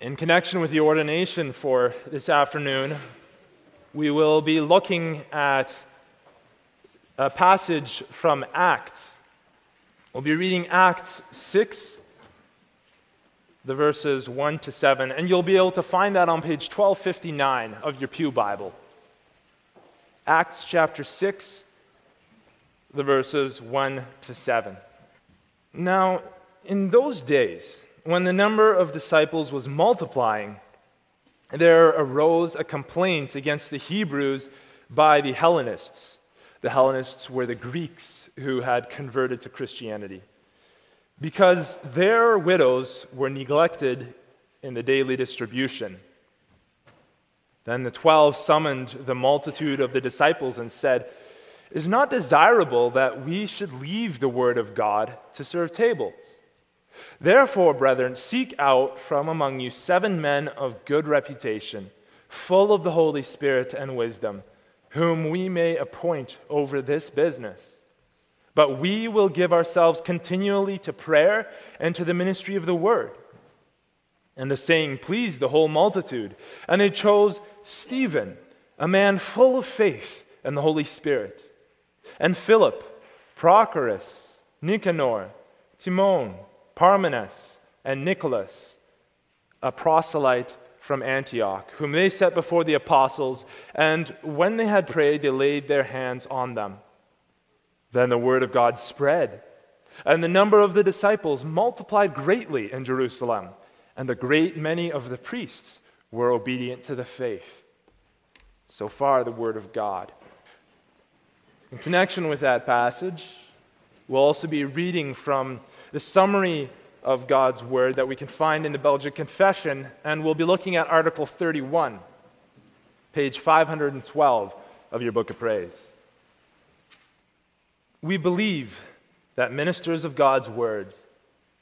In connection with the ordination for this afternoon, we will be looking at a passage from Acts. We'll be reading Acts 6, the verses 1 to 7, and you'll be able to find that on page 1259 of your Pew Bible. Acts chapter 6, the verses 1 to 7. Now, in those days, when the number of disciples was multiplying, there arose a complaint against the Hebrews by the Hellenists. The Hellenists were the Greeks who had converted to Christianity. Because their widows were neglected in the daily distribution. Then the twelve summoned the multitude of the disciples and said, is not desirable that we should leave the word of God to serve tables. Therefore, brethren, seek out from among you seven men of good reputation, full of the Holy Spirit and wisdom, whom we may appoint over this business. But we will give ourselves continually to prayer and to the ministry of the word. And the saying pleased the whole multitude. And they chose Stephen, a man full of faith and the Holy Spirit, and Philip, Prochorus, Nicanor, Timon, Parmenas, and Nicholas, a proselyte from Antioch, whom they set before the apostles, and when they had prayed, they laid their hands on them. Then the word of God spread, and the number of the disciples multiplied greatly in Jerusalem, and a great many of the priests were obedient to the faith. So far, the word of God. In connection with that passage, we'll also be reading from the summary of God's Word that we can find in the Belgic Confession, and we'll be looking at Article 31, page 512 of your Book of Praise. We believe that ministers of God's Word,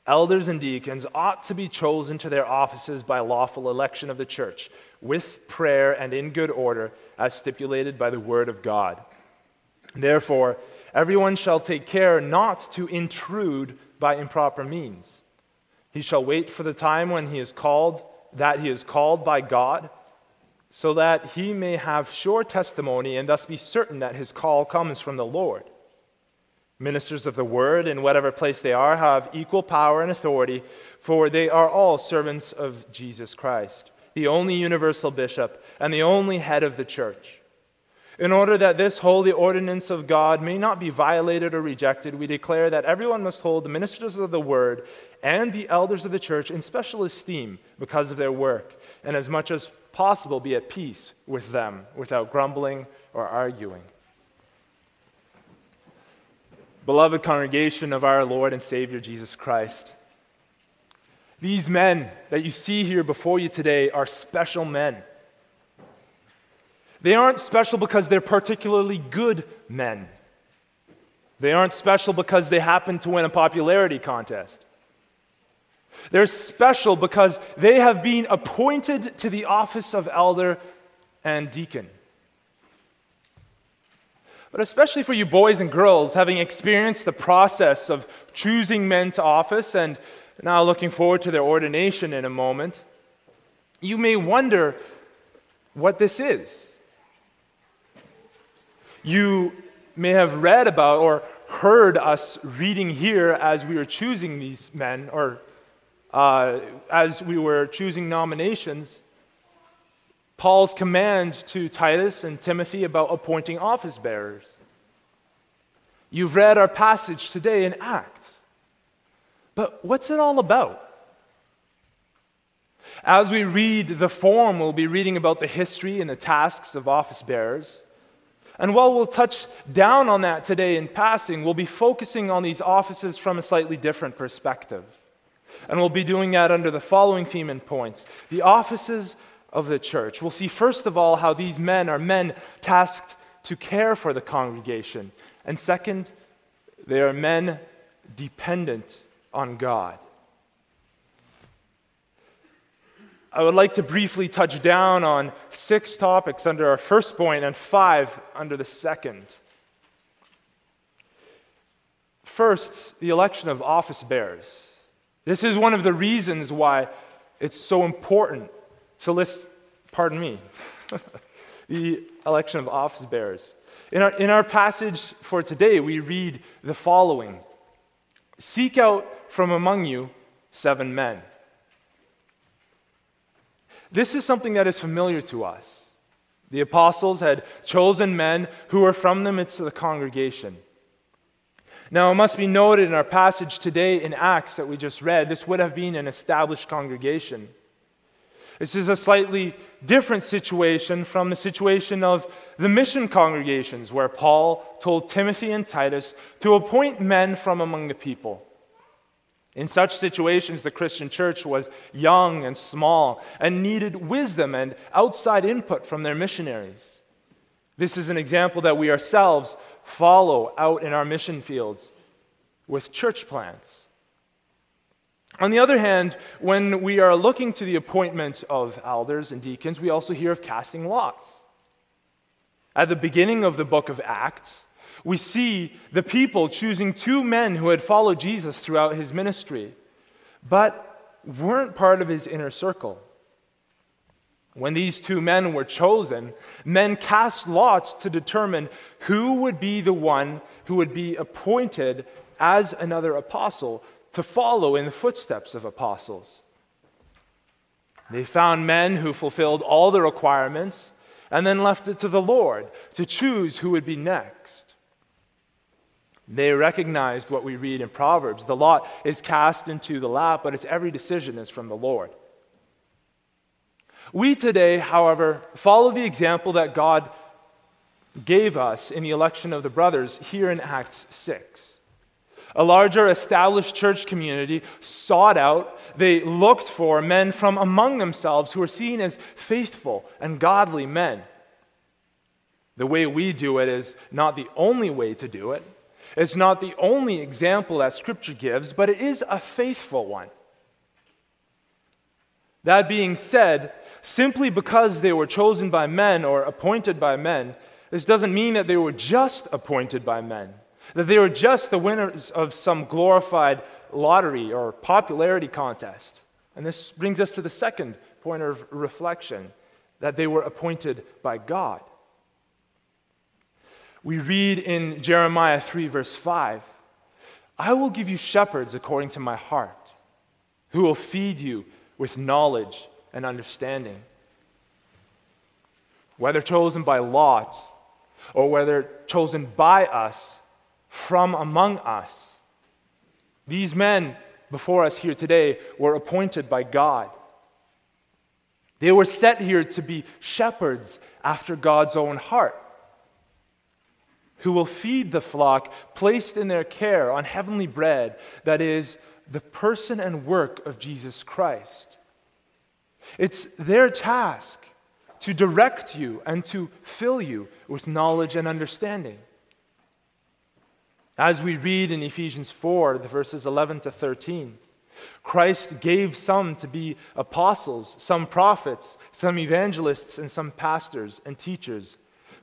elders and deacons, ought to be chosen to their offices by lawful election of the church, with prayer and in good order, as stipulated by the Word of God. Therefore, everyone shall take care not to intrude by improper means. He shall wait for the time when he is called, that he is called by God, so that he may have sure testimony and thus be certain that his call comes from the Lord. Ministers of the word, in whatever place they are, have equal power and authority, for they are all servants of Jesus Christ, the only universal bishop and the only head of the church. In order that this holy ordinance of God may not be violated or rejected, we declare that everyone must hold the ministers of the word and the elders of the church in special esteem because of their work, and as much as possible be at peace with them without grumbling or arguing. Beloved congregation of our Lord and Savior Jesus Christ, these men that you see here before you today are special men. They aren't special because they're particularly good men. They aren't special because they happen to win a popularity contest. They're special because they have been appointed to the office of elder and deacon. But especially for you boys and girls, having experienced the process of choosing men to office and now looking forward to their ordination in a moment, you may wonder what this is. You may have read about or heard us reading here as we were choosing these men, or uh, as we were choosing nominations, Paul's command to Titus and Timothy about appointing office bearers. You've read our passage today in Acts. But what's it all about? As we read the form, we'll be reading about the history and the tasks of office bearers. And while we'll touch down on that today in passing, we'll be focusing on these offices from a slightly different perspective. And we'll be doing that under the following theme and points the offices of the church. We'll see, first of all, how these men are men tasked to care for the congregation. And second, they are men dependent on God. I would like to briefly touch down on six topics under our first point and five under the second. First, the election of office bearers. This is one of the reasons why it's so important to list, pardon me, the election of office bearers. In our, in our passage for today, we read the following Seek out from among you seven men. This is something that is familiar to us. The apostles had chosen men who were from the midst of the congregation. Now, it must be noted in our passage today in Acts that we just read, this would have been an established congregation. This is a slightly different situation from the situation of the mission congregations, where Paul told Timothy and Titus to appoint men from among the people. In such situations, the Christian church was young and small and needed wisdom and outside input from their missionaries. This is an example that we ourselves follow out in our mission fields with church plants. On the other hand, when we are looking to the appointment of elders and deacons, we also hear of casting lots. At the beginning of the book of Acts, we see the people choosing two men who had followed Jesus throughout his ministry, but weren't part of his inner circle. When these two men were chosen, men cast lots to determine who would be the one who would be appointed as another apostle to follow in the footsteps of apostles. They found men who fulfilled all the requirements and then left it to the Lord to choose who would be next. They recognized what we read in Proverbs the lot is cast into the lap, but its every decision is from the Lord. We today, however, follow the example that God gave us in the election of the brothers here in Acts 6. A larger established church community sought out, they looked for men from among themselves who were seen as faithful and godly men. The way we do it is not the only way to do it. It's not the only example that Scripture gives, but it is a faithful one. That being said, simply because they were chosen by men or appointed by men, this doesn't mean that they were just appointed by men, that they were just the winners of some glorified lottery or popularity contest. And this brings us to the second point of reflection that they were appointed by God. We read in Jeremiah 3, verse 5 I will give you shepherds according to my heart, who will feed you with knowledge and understanding. Whether chosen by lot or whether chosen by us from among us, these men before us here today were appointed by God. They were set here to be shepherds after God's own heart, who will feed the flock placed in their care on heavenly bread, that is, the person and work of Jesus Christ. It's their task to direct you and to fill you with knowledge and understanding. As we read in Ephesians 4, the verses 11 to 13, Christ gave some to be apostles, some prophets, some evangelists, and some pastors and teachers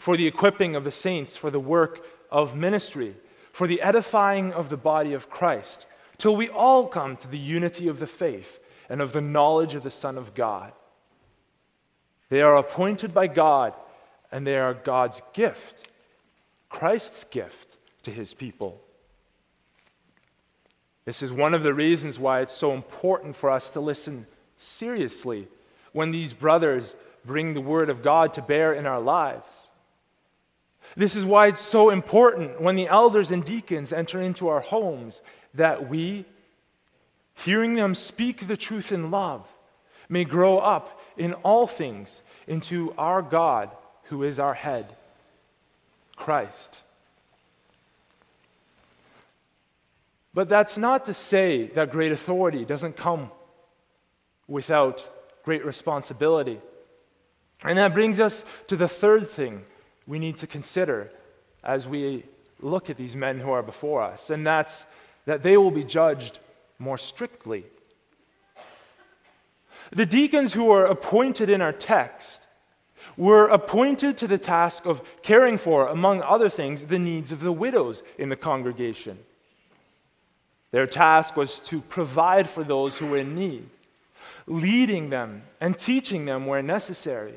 for the equipping of the saints for the work of ministry, for the edifying of the body of Christ, till we all come to the unity of the faith and of the knowledge of the Son of God. They are appointed by God, and they are God's gift, Christ's gift to his people. This is one of the reasons why it's so important for us to listen seriously when these brothers bring the word of God to bear in our lives. This is why it's so important when the elders and deacons enter into our homes that we hearing them speak the truth in love, may grow up in all things into our God who is our head, Christ. But that's not to say that great authority doesn't come without great responsibility. And that brings us to the third thing we need to consider as we look at these men who are before us, and that's that they will be judged more strictly. The deacons who are appointed in our text were appointed to the task of caring for, among other things, the needs of the widows in the congregation. Their task was to provide for those who were in need. leading them and teaching them where necessary.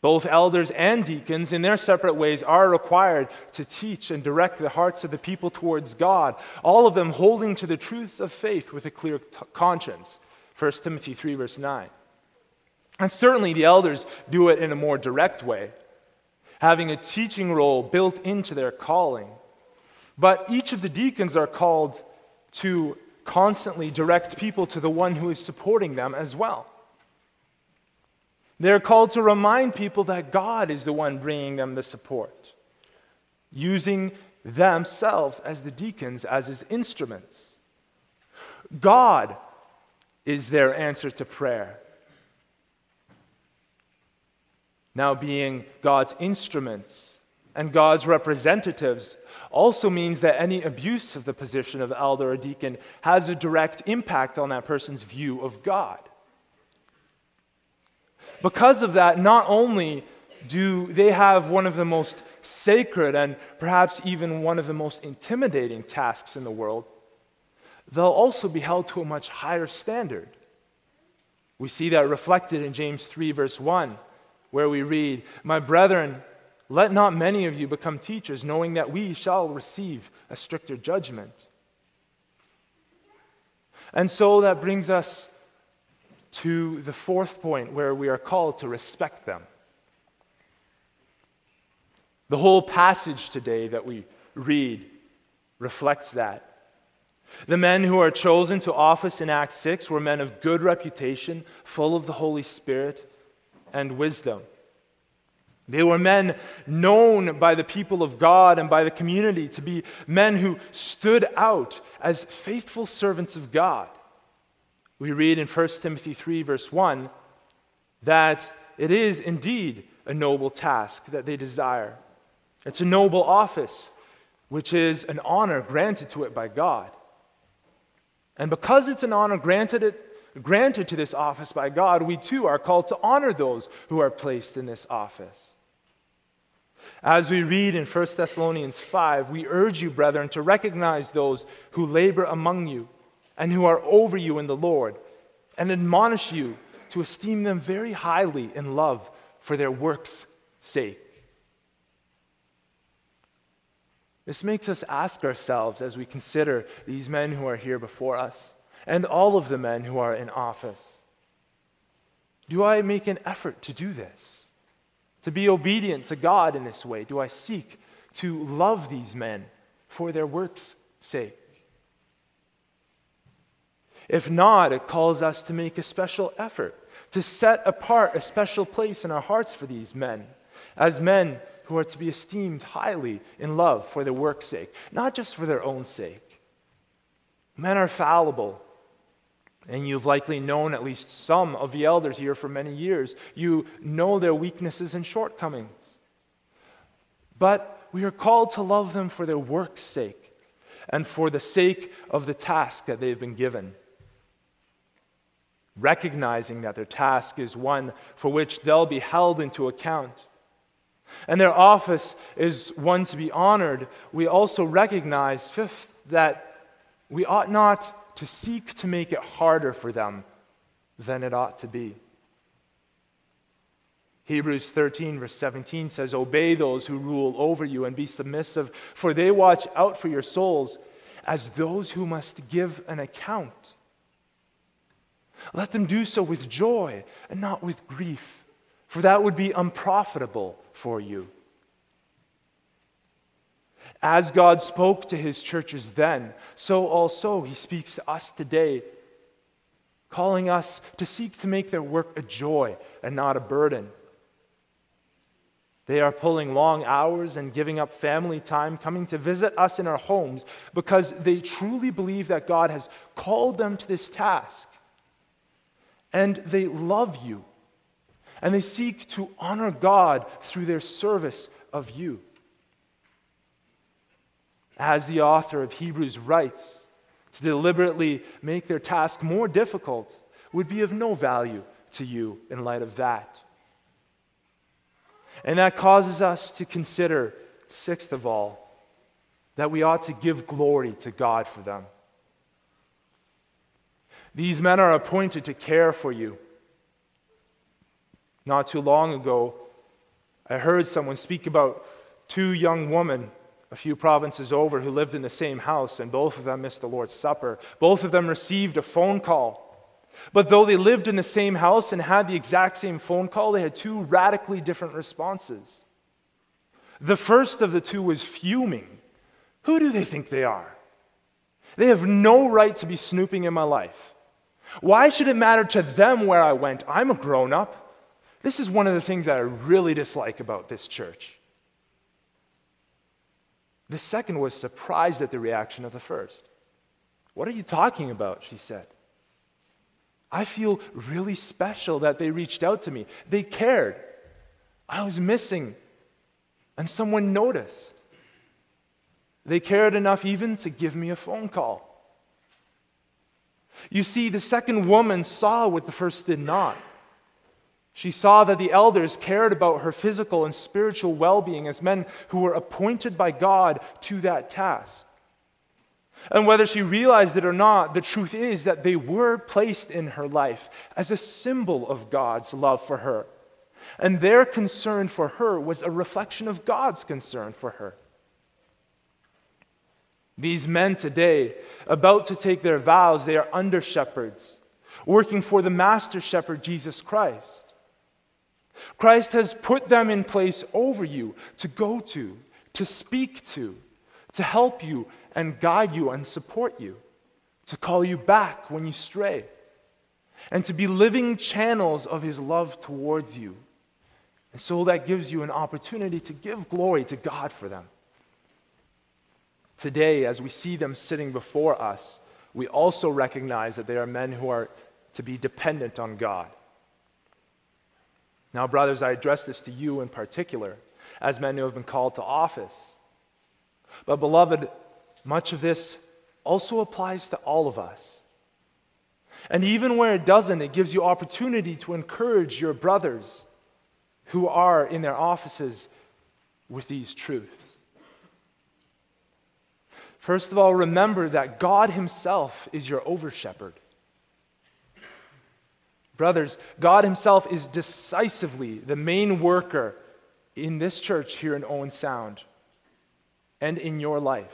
Both elders and deacons, in their separate ways, are required to teach and direct the hearts of the people towards God, all of them holding to the truths of faith with a clear t- conscience. 1 Timothy 3, verse 9. And certainly the elders do it in a more direct way, having a teaching role built into their calling. But each of the deacons are called to constantly direct people to the one who is supporting them as well. They're called to remind people that God is the one bringing them the support, using themselves as the deacons, as his instruments. God is their answer to prayer. Now, being God's instruments and God's representatives also means that any abuse of the position of elder or deacon has a direct impact on that person's view of God. Because of that, not only do they have one of the most sacred and perhaps even one of the most intimidating tasks in the world, they'll also be held to a much higher standard. We see that reflected in James 3, verse 1, where we read, My brethren, let not many of you become teachers, knowing that we shall receive a stricter judgment. And so that brings us to the fourth point where we are called to respect them. The whole passage today that we read reflects that. The men who are chosen to office in Acts 6 were men of good reputation, full of the Holy Spirit and wisdom. They were men known by the people of God and by the community to be men who stood out as faithful servants of God. We read in 1 Timothy 3, verse 1, that it is indeed a noble task that they desire. It's a noble office, which is an honor granted to it by God. And because it's an honor granted, it, granted to this office by God, we too are called to honor those who are placed in this office. As we read in 1 Thessalonians 5, we urge you, brethren, to recognize those who labor among you and who are over you in the Lord, and admonish you to esteem them very highly in love for their work's sake. This makes us ask ourselves as we consider these men who are here before us and all of the men who are in office Do I make an effort to do this? To be obedient to God in this way? Do I seek to love these men for their work's sake? If not, it calls us to make a special effort, to set apart a special place in our hearts for these men, as men who are to be esteemed highly in love for their work's sake, not just for their own sake. Men are fallible, and you've likely known at least some of the elders here for many years. You know their weaknesses and shortcomings. But we are called to love them for their work's sake and for the sake of the task that they've been given recognizing that their task is one for which they'll be held into account. And their office is one to be honored. We also recognize, fifth, that we ought not to seek to make it harder for them than it ought to be. Hebrews 13, verse 17 says, Obey those who rule over you and be submissive, for they watch out for your souls as those who must give an account. Let them do so with joy and not with grief, for that would be unprofitable for you. As God spoke to his churches then, so also he speaks to us today, calling us to seek to make their work a joy and not a burden. They are pulling long hours and giving up family time, coming to visit us in our homes because they truly believe that God has called them to this task and they love you. And they seek to honor God through their service of you. As the author of Hebrews writes, to deliberately make their task more difficult would be of no value to you in light of that. And that causes us to consider, sixth of all, that we ought to give glory to God for them. These men are appointed to care for you. Not too long ago, I heard someone speak about two young women a few provinces over who lived in the same house, and both of them missed the Lord's Supper. Both of them received a phone call. But though they lived in the same house and had the exact same phone call, they had two radically different responses. The first of the two was fuming. Who do they think they are? They have no right to be snooping in my life. Why should it matter to them where I went? I'm a grown up. This is one of the things that I really dislike about this church. The second was surprised at the reaction of the first. What are you talking about? She said. I feel really special that they reached out to me. They cared. I was missing, and someone noticed. They cared enough even to give me a phone call. You see, the second woman saw what the first did not. She saw that the elders cared about her physical and spiritual well being as men who were appointed by God to that task. And whether she realized it or not, the truth is that they were placed in her life as a symbol of God's love for her. And their concern for her was a reflection of God's concern for her. These men today, about to take their vows, they are under shepherds, working for the master shepherd, Jesus Christ. Christ has put them in place over you to go to, to speak to, to help you and guide you and support you, to call you back when you stray, and to be living channels of his love towards you. And so that gives you an opportunity to give glory to God for them. Today, as we see them sitting before us, we also recognize that they are men who are to be dependent on God. Now, brothers, I address this to you in particular, as men who have been called to office. But, beloved, much of this also applies to all of us. And even where it doesn't, it gives you opportunity to encourage your brothers who are in their offices with these truths. First of all, remember that God Himself is your over shepherd. Brothers, God Himself is decisively the main worker in this church here in Owen Sound and in your life.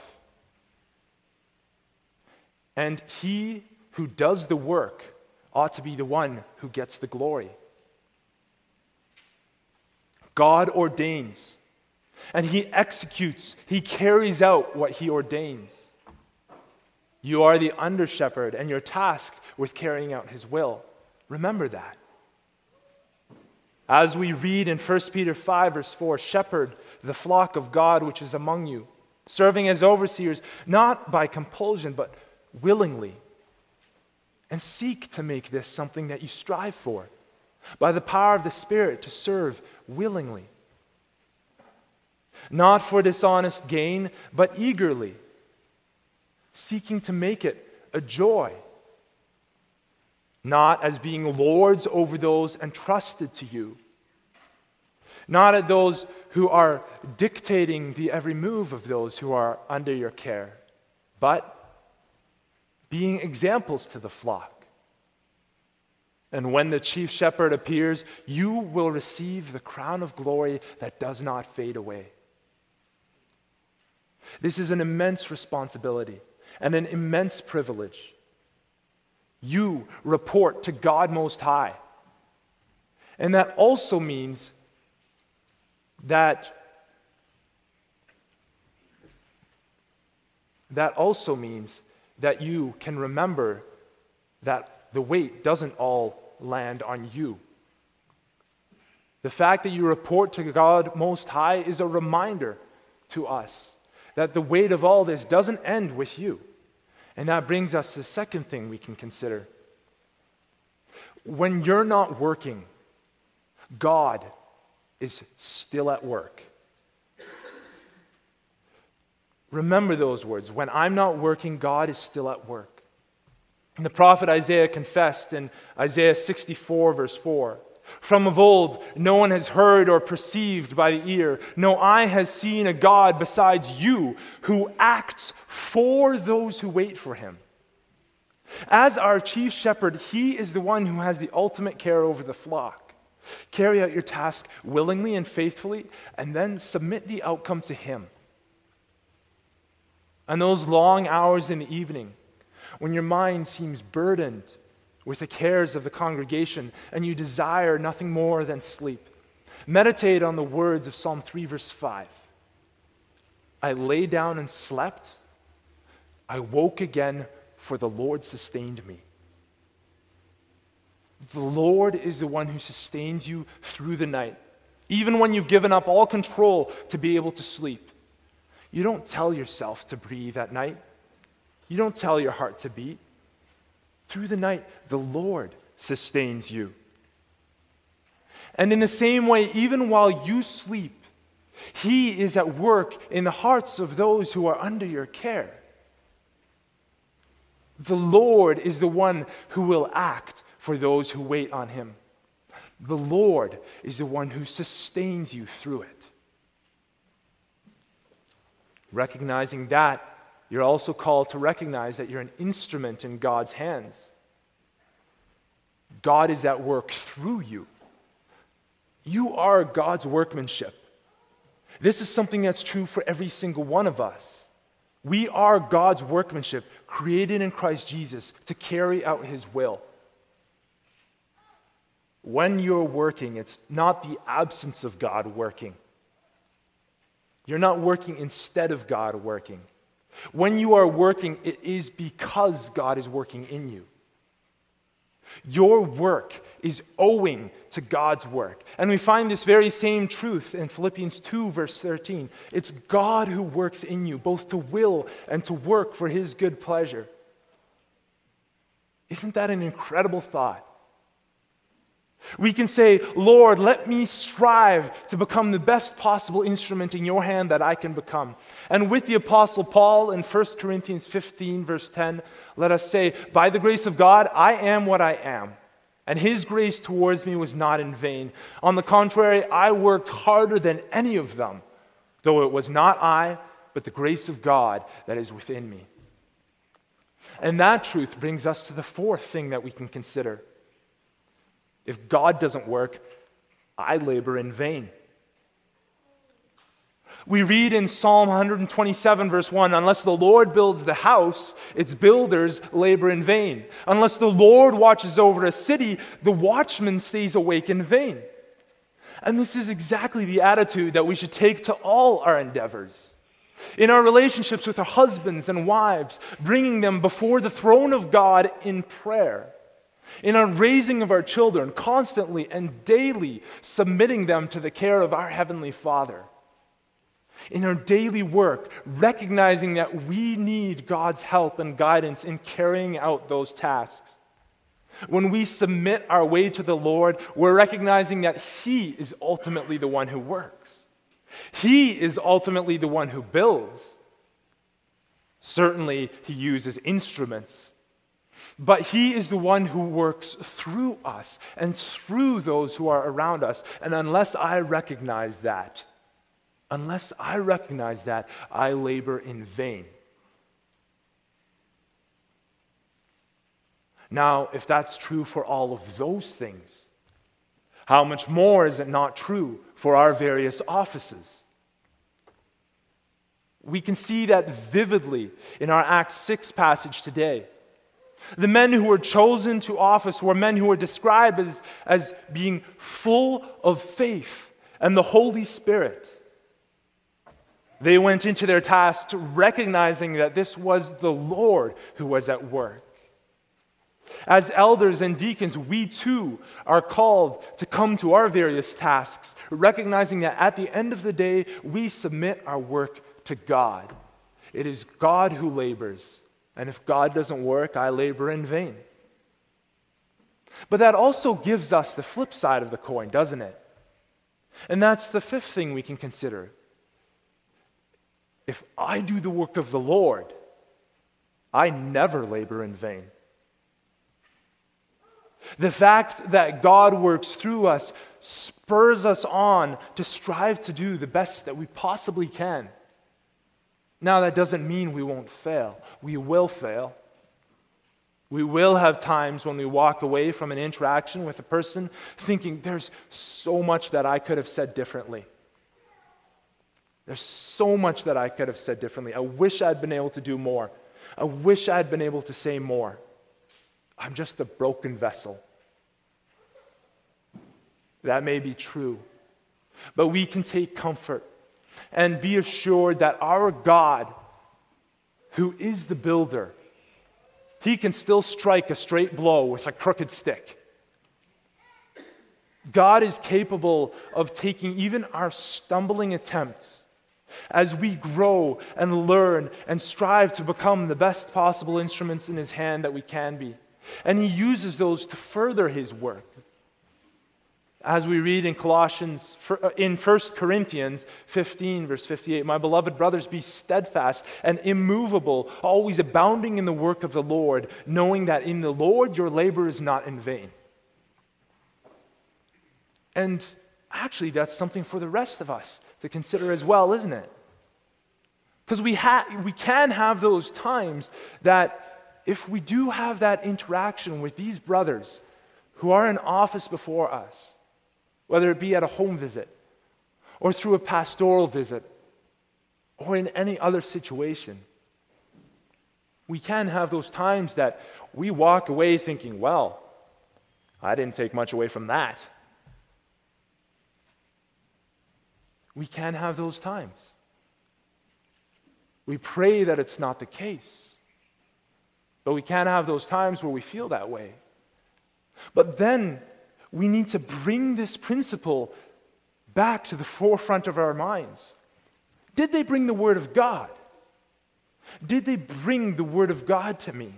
And He who does the work ought to be the one who gets the glory. God ordains and he executes, he carries out what he ordains. You are the under shepherd, and you're tasked with carrying out his will. Remember that. As we read in 1 Peter 5, verse 4, shepherd the flock of God which is among you, serving as overseers, not by compulsion, but willingly. And seek to make this something that you strive for, by the power of the Spirit to serve willingly not for dishonest gain, but eagerly, seeking to make it a joy, not as being lords over those entrusted to you, not at those who are dictating the every move of those who are under your care, but being examples to the flock. And when the chief shepherd appears, you will receive the crown of glory that does not fade away. This is an immense responsibility and an immense privilege. You report to God Most High. And that also means that that also means that you can remember that the weight doesn't all land on you. The fact that you report to God Most High is a reminder to us that the weight of all this doesn't end with you. And that brings us to the second thing we can consider. When you're not working, God is still at work. Remember those words. When I'm not working, God is still at work. And the prophet Isaiah confessed in Isaiah 64, verse 4 from of old, no one has heard or perceived by the ear. No eye has seen a God besides you who acts for those who wait for him. As our chief shepherd, he is the one who has the ultimate care over the flock. Carry out your task willingly and faithfully, and then submit the outcome to him. And those long hours in the evening, when your mind seems burdened with the cares of the congregation and you desire nothing more than sleep, meditate on the words of Psalm 3, verse 5. I lay down and slept. I woke again, for the Lord sustained me. The Lord is the one who sustains you through the night, even when you've given up all control to be able to sleep. You don't tell yourself to breathe at night, you don't tell your heart to beat. Through the night, the Lord sustains you. And in the same way, even while you sleep, He is at work in the hearts of those who are under your care. The Lord is the one who will act for those who wait on Him. The Lord is the one who sustains you through it. Recognizing that, you're also called to recognize that you're an instrument in God's hands. God is at work through you. You are God's workmanship. This is something that's true for every single one of us. We are God's workmanship, created in Christ Jesus to carry out his will. When you're working, it's not the absence of God working. You're not working instead of God working. When you are working, it is because God is working in you. Your work is owing to God's work. And we find this very same truth in Philippians 2, verse 13. It's God who works in you, both to will and to work for his good pleasure. Isn't that an incredible thought? We can say, Lord, let me strive to become the best possible instrument in your hand that I can become. And with the Apostle Paul in 1 Corinthians 15, verse 10, let us say, By the grace of God, I am what I am. And his grace towards me was not in vain. On the contrary, I worked harder than any of them, though it was not I, but the grace of God that is within me. And that truth brings us to the fourth thing that we can consider if God doesn't work, I labor in vain. We read in Psalm 127, verse 1 Unless the Lord builds the house, its builders labor in vain. Unless the Lord watches over a city, the watchman stays awake in vain. And this is exactly the attitude that we should take to all our endeavors. In our relationships with our husbands and wives, bringing them before the throne of God in prayer in our raising of our children, constantly and daily submitting them to the care of our Heavenly Father. In our daily work, recognizing that we need God's help and guidance in carrying out those tasks. When we submit our way to the Lord, we're recognizing that He is ultimately the one who works. He is ultimately the one who builds. Certainly, He uses instruments but He is the one who works through us and through those who are around us. And unless I recognize that, unless I recognize that, I labor in vain. Now, if that's true for all of those things, how much more is it not true for our various offices? We can see that vividly in our Acts 6 passage today. The men who were chosen to office were men who were described as, as being full of faith and the Holy Spirit. They went into their task recognizing that this was the Lord who was at work. As elders and deacons, we too are called to come to our various tasks, recognizing that at the end of the day, we submit our work to God. It is God who labors, and if God doesn't work, I labor in vain. But that also gives us the flip side of the coin, doesn't it? And that's the fifth thing we can consider. If I do the work of the Lord, I never labor in vain. The fact that God works through us spurs us on to strive to do the best that we possibly can. Now, that doesn't mean we won't fail. We will fail. We will have times when we walk away from an interaction with a person thinking, there's so much that I could have said differently. There's so much that I could have said differently. I wish I'd been able to do more. I wish I'd been able to say more. I'm just a broken vessel. That may be true. But we can take comfort and be assured that our God, who is the builder, he can still strike a straight blow with a crooked stick. God is capable of taking even our stumbling attempts as we grow and learn and strive to become the best possible instruments in His hand that we can be. And He uses those to further His work. As we read in Colossians, uh, in 1 Corinthians 15, verse 58, my beloved brothers, be steadfast and immovable, always abounding in the work of the Lord, knowing that in the Lord your labor is not in vain. And actually, that's something for the rest of us to consider as well, isn't it? Because we, ha- we can have those times that if we do have that interaction with these brothers who are in office before us, whether it be at a home visit or through a pastoral visit or in any other situation, we can have those times that we walk away thinking, well, I didn't take much away from that. We can have those times. We pray that it's not the case. But we can have those times where we feel that way. But then we need to bring this principle back to the forefront of our minds. Did they bring the Word of God? Did they bring the Word of God to me?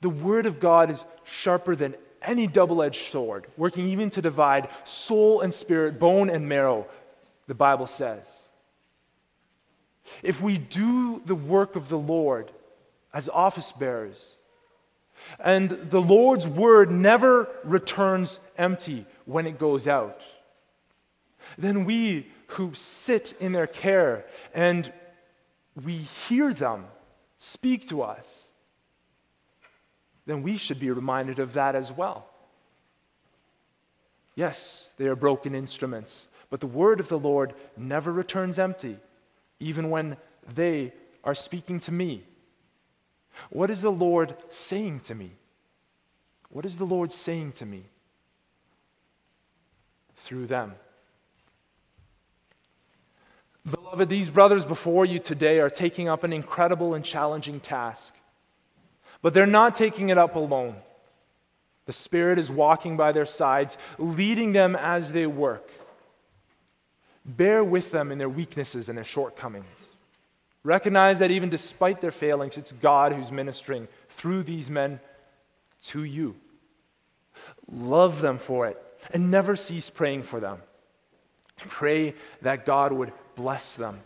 The Word of God is sharper than any double edged sword, working even to divide soul and spirit, bone and marrow, the Bible says. If we do the work of the Lord as office bearers, and the Lord's word never returns empty when it goes out, then we who sit in their care and we hear them speak to us, then we should be reminded of that as well. Yes, they are broken instruments, but the word of the Lord never returns empty, even when they are speaking to me. What is the Lord saying to me? What is the Lord saying to me through them? Beloved, these brothers before you today are taking up an incredible and challenging task. But they're not taking it up alone. The Spirit is walking by their sides, leading them as they work. Bear with them in their weaknesses and their shortcomings. Recognize that even despite their failings, it's God who's ministering through these men to you. Love them for it and never cease praying for them. Pray that God would bless them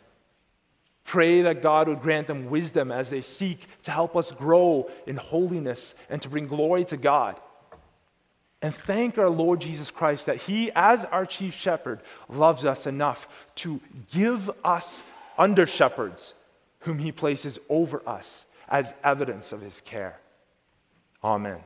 Pray that God would grant them wisdom as they seek to help us grow in holiness and to bring glory to God. And thank our Lord Jesus Christ that He, as our chief shepherd, loves us enough to give us under shepherds whom He places over us as evidence of His care. Amen.